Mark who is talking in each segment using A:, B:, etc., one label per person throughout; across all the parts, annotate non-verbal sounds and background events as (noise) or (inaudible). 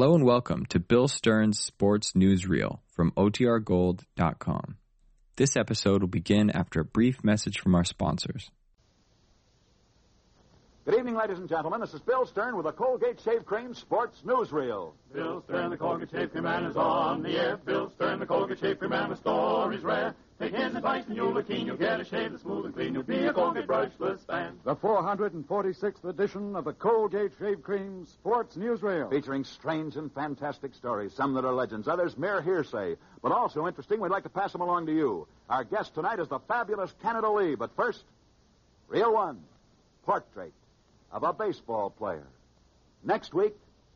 A: Hello and welcome to Bill Stern's Sports Newsreel from OTRGold.com. This episode will begin after a brief message from our sponsors.
B: Good evening, ladies and gentlemen. This is Bill Stern with the Colgate Shave Cream Sports Newsreel.
C: Bill Stern, the Colgate Shave Cream Man is on the air. Bill Stern, the Colgate Shave Cream Man, the story's rare. Take his advice and you'll look keen. You'll get a shave that's smooth and clean. You'll be a Colgate brushless fan.
D: The 446th edition of the Colgate Shave Cream Sports Newsreel.
B: Featuring strange and fantastic stories, some that are legends, others mere hearsay, but also interesting. We'd like to pass them along to you. Our guest tonight is the fabulous Canada Lee, but first, Reel One, Portrait of a Baseball Player. Next week,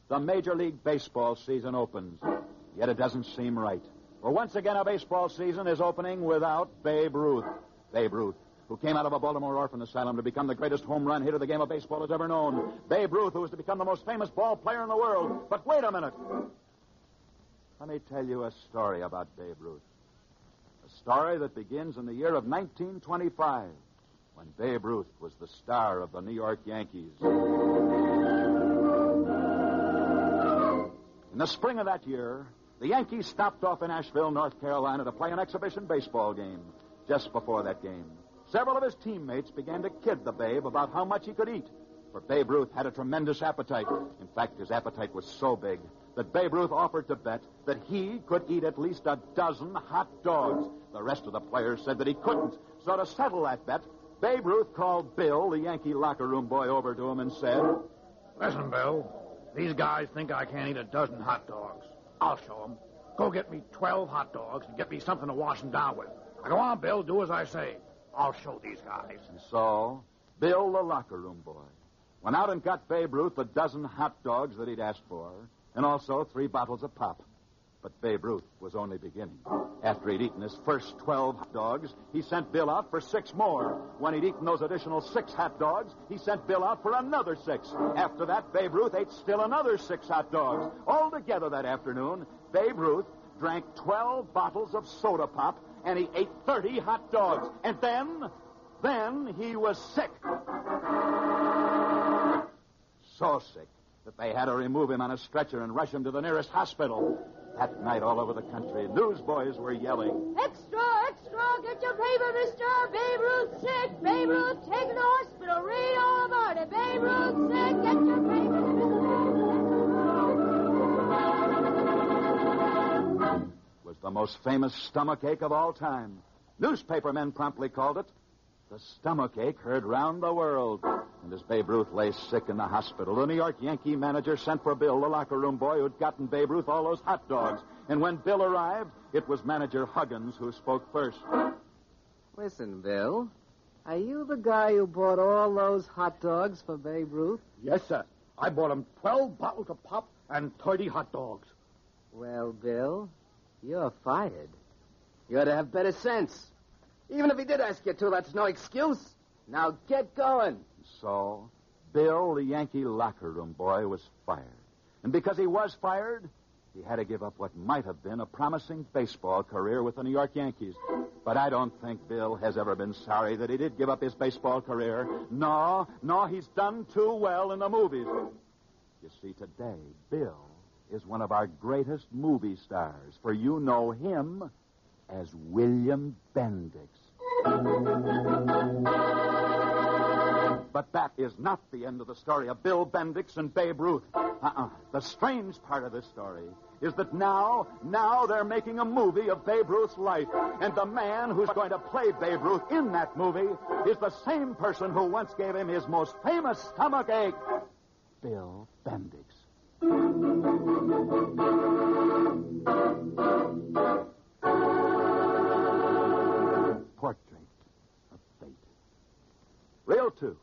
B: the Major League Baseball season opens. Yet it doesn't seem right. For once again, a baseball season is opening without Babe Ruth. Babe Ruth, who came out of a Baltimore orphan asylum to become the greatest home run hitter the game of baseball has ever known. Babe Ruth, who was to become the most famous ball player in the world. But wait a minute. Let me tell you a story about Babe Ruth. A story that begins in the year of 1925 when Babe Ruth was the star of the New York Yankees. In the spring of that year, the Yankees stopped off in Asheville, North Carolina to play an exhibition baseball game. Just before that game, several of his teammates began to kid the Babe about how much he could eat. For Babe Ruth had a tremendous appetite. In fact, his appetite was so big that Babe Ruth offered to bet that he could eat at least a dozen hot dogs. The rest of the players said that he couldn't. So to settle that bet, Babe Ruth called Bill, the Yankee locker room boy, over to him and said,
E: Listen, Bill. These guys think I can't eat a dozen hot dogs. I'll show them. Go get me 12 hot dogs and get me something to wash them down with. Now, go on, Bill. Do as I say. I'll show these guys.
B: And so, Bill, the locker room boy, went out and got Babe Ruth a dozen hot dogs that he'd asked for, and also three bottles of pop. But Babe Ruth was only beginning. After he'd eaten his first 12 hot dogs, he sent Bill out for six more. When he'd eaten those additional six hot dogs, he sent Bill out for another six. After that, Babe Ruth ate still another six hot dogs. Altogether that afternoon, Babe Ruth drank 12 bottles of soda pop and he ate 30 hot dogs. And then, then he was sick. So sick that they had to remove him on a stretcher and rush him to the nearest hospital. That night, all over the country, newsboys were yelling,
F: Extra, extra, get your paper, mister. Babe Ruth sick. Babe Ruth taken to hospital. Read all about it. Babe Ruth sick. Get your paper.
B: was the most famous stomach ache of all time. Newspaper men promptly called it the stomach ache heard round the world. And as Babe Ruth lay sick in the hospital, the New York Yankee manager sent for Bill, the locker room boy who'd gotten Babe Ruth all those hot dogs. And when Bill arrived, it was manager Huggins who spoke first.
G: Listen, Bill. Are you the guy who bought all those hot dogs for Babe Ruth?
E: Yes, sir. I bought him 12 bottles of pop and 30 hot dogs.
G: Well, Bill, you're fired. You ought to have better sense. Even if he did ask you to, that's no excuse. Now get going.
B: So, Bill, the Yankee locker room boy, was fired. And because he was fired, he had to give up what might have been a promising baseball career with the New York Yankees. But I don't think Bill has ever been sorry that he did give up his baseball career. No, no, he's done too well in the movies. You see, today, Bill is one of our greatest movie stars, for you know him as William Bendix. But that is not the end of the story of Bill Bendix and Babe Ruth. Uh-uh. The strange part of this story is that now, now they're making a movie of Babe Ruth's life. And the man who's going to play Babe Ruth in that movie is the same person who once gave him his most famous stomach ache, Bill Bendix. Reel two.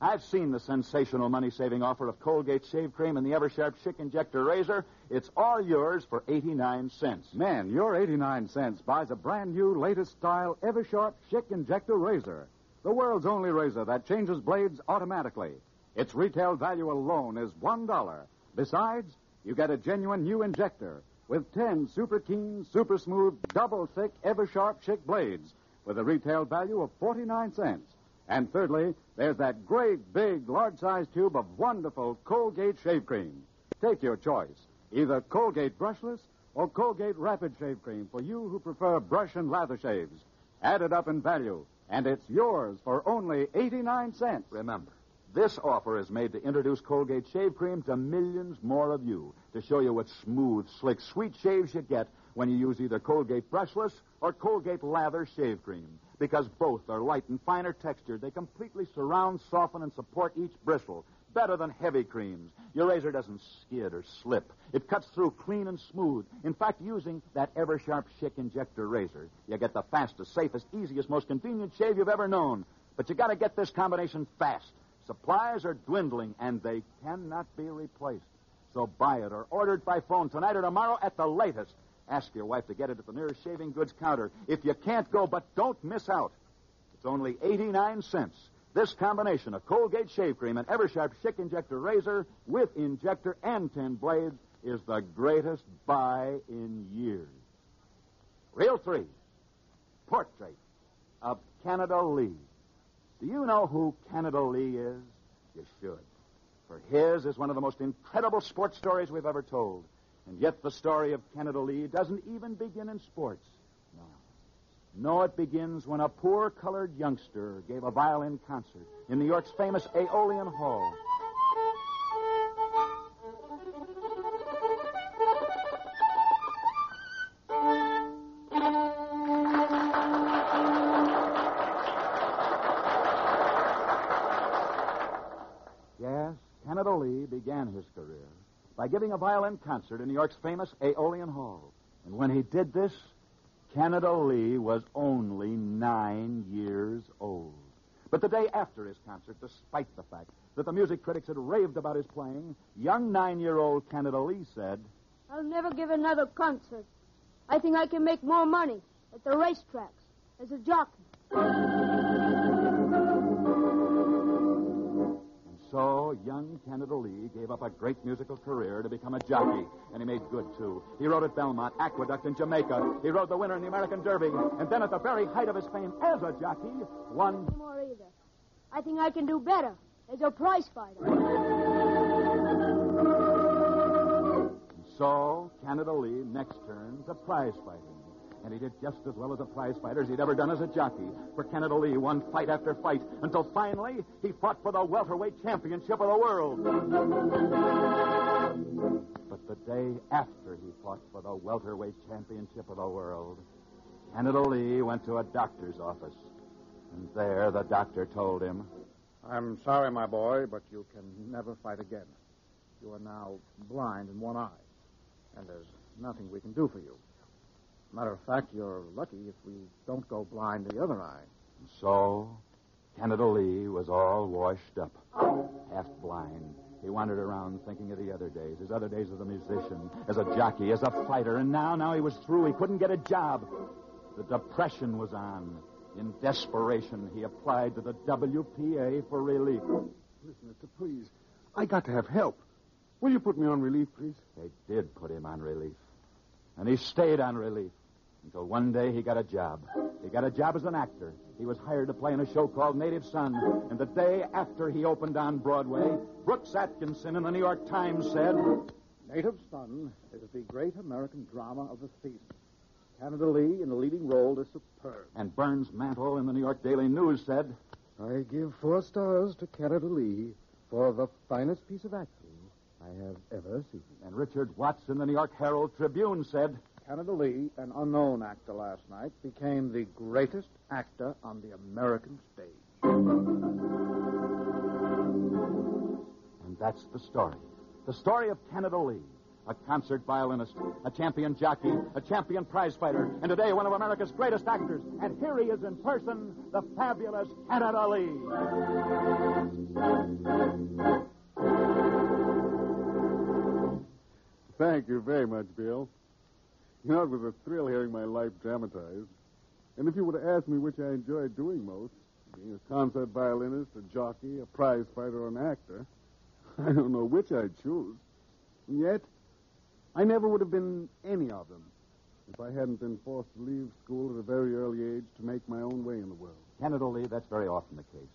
B: I've seen the sensational money saving offer of Colgate Shave Cream and the Eversharp Schick Injector Razor. It's all yours for 89 cents.
D: Man, your 89 cents buys a brand new, latest style Eversharp Schick Injector Razor. The world's only razor that changes blades automatically. Its retail value alone is $1. Besides, you get a genuine new injector with 10 super keen, super smooth, double thick Eversharp Schick blades with a retail value of 49 cents. And thirdly, there's that great, big, large sized tube of wonderful Colgate shave cream. Take your choice. Either Colgate Brushless or Colgate Rapid Shave Cream for you who prefer brush and lather shaves. Add it up in value, and it's yours for only 89 cents.
B: Remember, this offer is made to introduce Colgate Shave Cream to millions more of you, to show you what smooth, slick, sweet shaves you get when you use either Colgate Brushless or Colgate Lather Shave Cream. Because both are light and finer textured, they completely surround, soften, and support each bristle. Better than heavy creams. Your razor doesn't skid or slip. It cuts through clean and smooth. In fact, using that Eversharp Schick Injector razor, you get the fastest, safest, easiest, most convenient shave you've ever known. But you gotta get this combination fast. Supplies are dwindling, and they cannot be replaced. So buy it or order it by phone tonight or tomorrow at the latest. Ask your wife to get it at the nearest shaving goods counter. If you can't go, but don't miss out. It's only 89 cents. This combination of Colgate Shave Cream and Eversharp Schick Injector Razor with injector and 10 blades is the greatest buy in years. Reel three. Portrait of Canada Lee. Do you know who Canada Lee is? You should. For his is one of the most incredible sports stories we've ever told. And yet the story of Canada Lee doesn't even begin in sports. No. No, it begins when a poor colored youngster gave a violin concert in New York's famous Aeolian Hall. Yes, Canada Lee began his career by giving a violin concert in New York's famous Aeolian Hall. And when he did this, Canada Lee was only nine years old. But the day after his concert, despite the fact that the music critics had raved about his playing, young nine year old Canada Lee said,
F: I'll never give another concert. I think I can make more money at the racetracks as a jockey.
B: So, young Canada Lee gave up a great musical career to become a jockey, and he made good, too. He rode at Belmont, Aqueduct, and Jamaica. He rode the winner in the American Derby, and then at the very height of his fame as a jockey, won.
F: No more either. I think I can do better as a prize fighter.
B: So, Canada Lee next turned to prize fighting. And he did just as well as a prize fighter as he'd ever done as a jockey. For Canada Lee won fight after fight until finally he fought for the welterweight championship of the world. But the day after he fought for the welterweight championship of the world, Canada Lee went to a doctor's office. And there the doctor told him,
E: I'm sorry, my boy, but you can never fight again. You are now blind in one eye, and there's nothing we can do for you. Matter of fact, you're lucky if we don't go blind in the other eye.
B: So, Canada Lee was all washed up, half blind. He wandered around thinking of the other days, his other days as a musician, as a jockey, as a fighter, and now, now he was through. He couldn't get a job. The depression was on. In desperation, he applied to the WPA for relief.
H: Listen, mister, please. I got to have help. Will you put me on relief, please?
B: They did put him on relief. And he stayed on relief until one day he got a job. He got a job as an actor. He was hired to play in a show called Native Son. And the day after he opened on Broadway, Brooks Atkinson in the New York Times said,
E: Native Son is the great American drama of the season. Canada Lee in the leading role is superb.
B: And Burns Mantle in the New York Daily News said,
H: I give four stars to Canada Lee for the finest piece of acting I have ever seen.
B: And Richard Watts in the New York Herald Tribune said,
E: Canada Lee, an unknown actor last night, became the greatest actor on the American stage.
B: And that's the story. The story of Canada Lee, a concert violinist, a champion jockey, a champion prizefighter, and today one of America's greatest actors. And here he is in person, the fabulous Canada Lee.
H: Thank you very much, Bill. You know, it was a thrill hearing my life dramatized. And if you would have asked me which I enjoyed doing most, being a concert violinist, a jockey, a prize fighter, or an actor, (laughs) I don't know which I'd choose. And yet, I never would have been any of them if I hadn't been forced to leave school at a very early age to make my own way in the world.
B: Canada Lee, that's very often the case.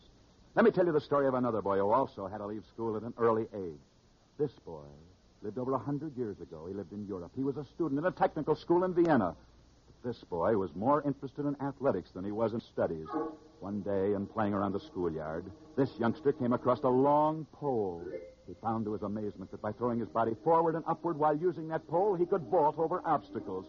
B: Let me tell you the story of another boy who also had to leave school at an early age. This boy Lived over a hundred years ago. He lived in Europe. He was a student in a technical school in Vienna. But this boy was more interested in athletics than he was in studies. One day, in playing around the schoolyard, this youngster came across a long pole. He found to his amazement that by throwing his body forward and upward while using that pole, he could vault over obstacles.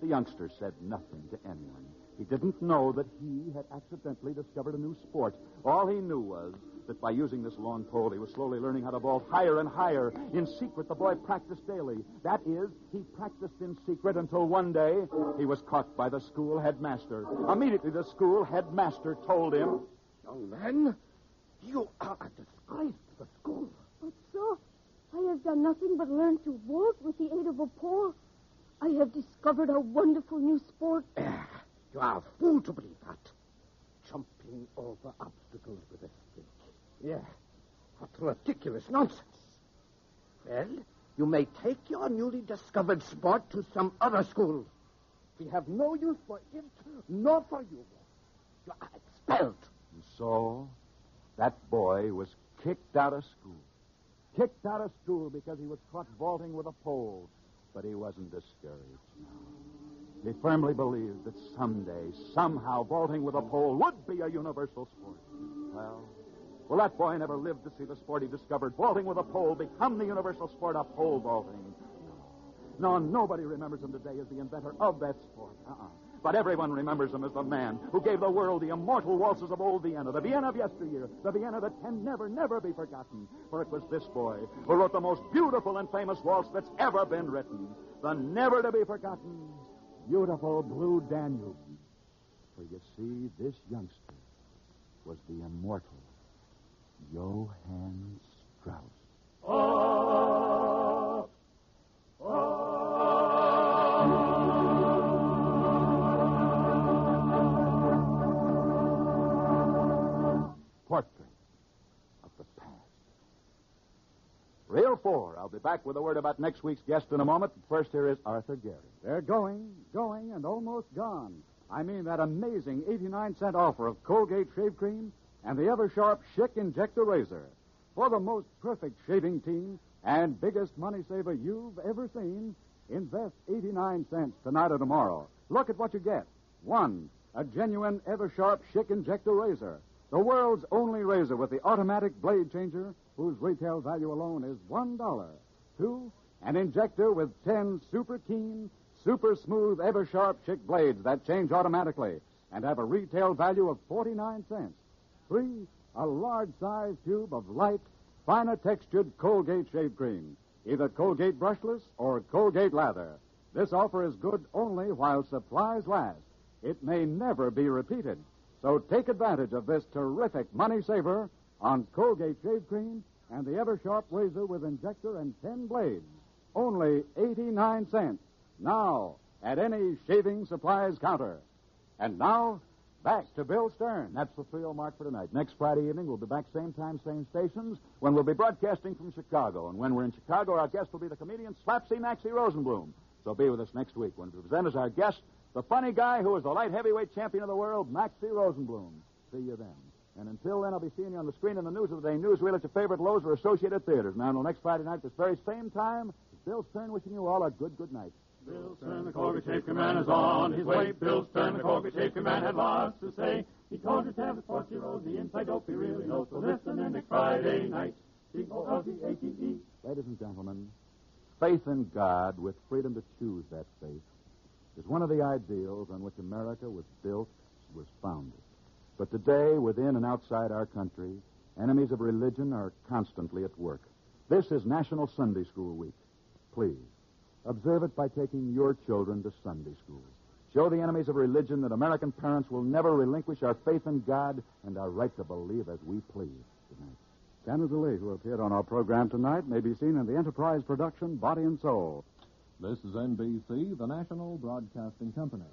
B: The youngster said nothing to anyone. He didn't know that he had accidentally discovered a new sport. All he knew was that by using this long pole, he was slowly learning how to vault higher and higher. In secret, the boy practiced daily. That is, he practiced in secret until one day he was caught by the school headmaster. Immediately, the school headmaster told him,
E: Young man, you are a disgrace to the school.
F: But, sir, I have done nothing but learn to vault with the aid of a pole. I have discovered a wonderful new sport.
E: Ah, you are a fool to believe that. Jumping over obstacles with a stick. Yeah. What ridiculous nonsense. Well, you may take your newly discovered sport to some other school. We have no use for it, nor for you. You are expelled.
B: And so, that boy was kicked out of school. Kicked out of school because he was caught vaulting with a pole. But he wasn't discouraged. He firmly believed that someday, somehow, vaulting with a pole would be a universal sport. Well, well, that boy never lived to see the sport he discovered, vaulting with a pole, become the universal sport of pole vaulting. No, nobody remembers him today as the inventor of that sport. Uh-uh. But everyone remembers him as the man who gave the world the immortal waltzes of old Vienna, the Vienna of yesteryear, the Vienna that can never, never be forgotten. For it was this boy who wrote the most beautiful and famous waltz that's ever been written, the never to be forgotten, beautiful Blue Danube. For you see, this youngster was the immortal Johann Strauss. Portrait of the past. Four. I'll be back with a word about next week's guest in a moment. First, here is Arthur Gary.
D: They're going, going, and almost gone. I mean that amazing 89 cent offer of Colgate shave cream and the Eversharp Schick Injector Razor. For the most perfect shaving team and biggest money saver you've ever seen, invest 89 cents tonight or tomorrow. Look at what you get. One, a genuine Eversharp Schick Injector Razor. The world's only razor with the automatic blade changer whose retail value alone is $1. Two, an injector with 10 super keen, super smooth Eversharp Schick blades that change automatically and have a retail value of 49 cents. Three, a large size tube of light, finer textured Colgate shave cream, either Colgate brushless or Colgate lather. This offer is good only while supplies last. It may never be repeated. So take advantage of this terrific money saver on Colgate shave cream and the Eversharp razor with injector and 10 blades. Only 89 cents. Now, at any shaving supplies counter. And now, back to Bill Stern.
B: That's the 3 mark for tonight. Next Friday evening, we'll be back same time, same stations, when we'll be broadcasting from Chicago. And when we're in Chicago, our guest will be the comedian Slapsy Maxie Rosenbloom. So be with us next week when we present as our guest the funny guy who is the light heavyweight champion of the world, Maxie Rosenbloom. See you then. And until then, I'll be seeing you on the screen in the News of the Day newsreel at your favorite Loew's or Associated Theaters. Now, until next Friday night, this very same time, Bill Stern wishing you all a good, good night.
C: Bill Stern, the Colgate Shape Man, is on his way. Bill Stern, the Colgate Shape Man, had lots to say. He told to have the sports heroes, the inside dope he really knows. So listen in next Friday night. C-O-L-G-A-T-E.
B: Ladies and gentlemen, faith in God with freedom to choose that faith is one of the ideals on which America was built, was founded. But today, within and outside our country, enemies of religion are constantly at work. This is National Sunday School Week. Please, observe it by taking your children to Sunday school. Show the enemies of religion that American parents will never relinquish our faith in God and our right to believe as we please. Good night.
D: Canada Lee, who appeared on our program tonight, may be seen in the Enterprise production Body and Soul.
I: This is NBC, the National Broadcasting Company.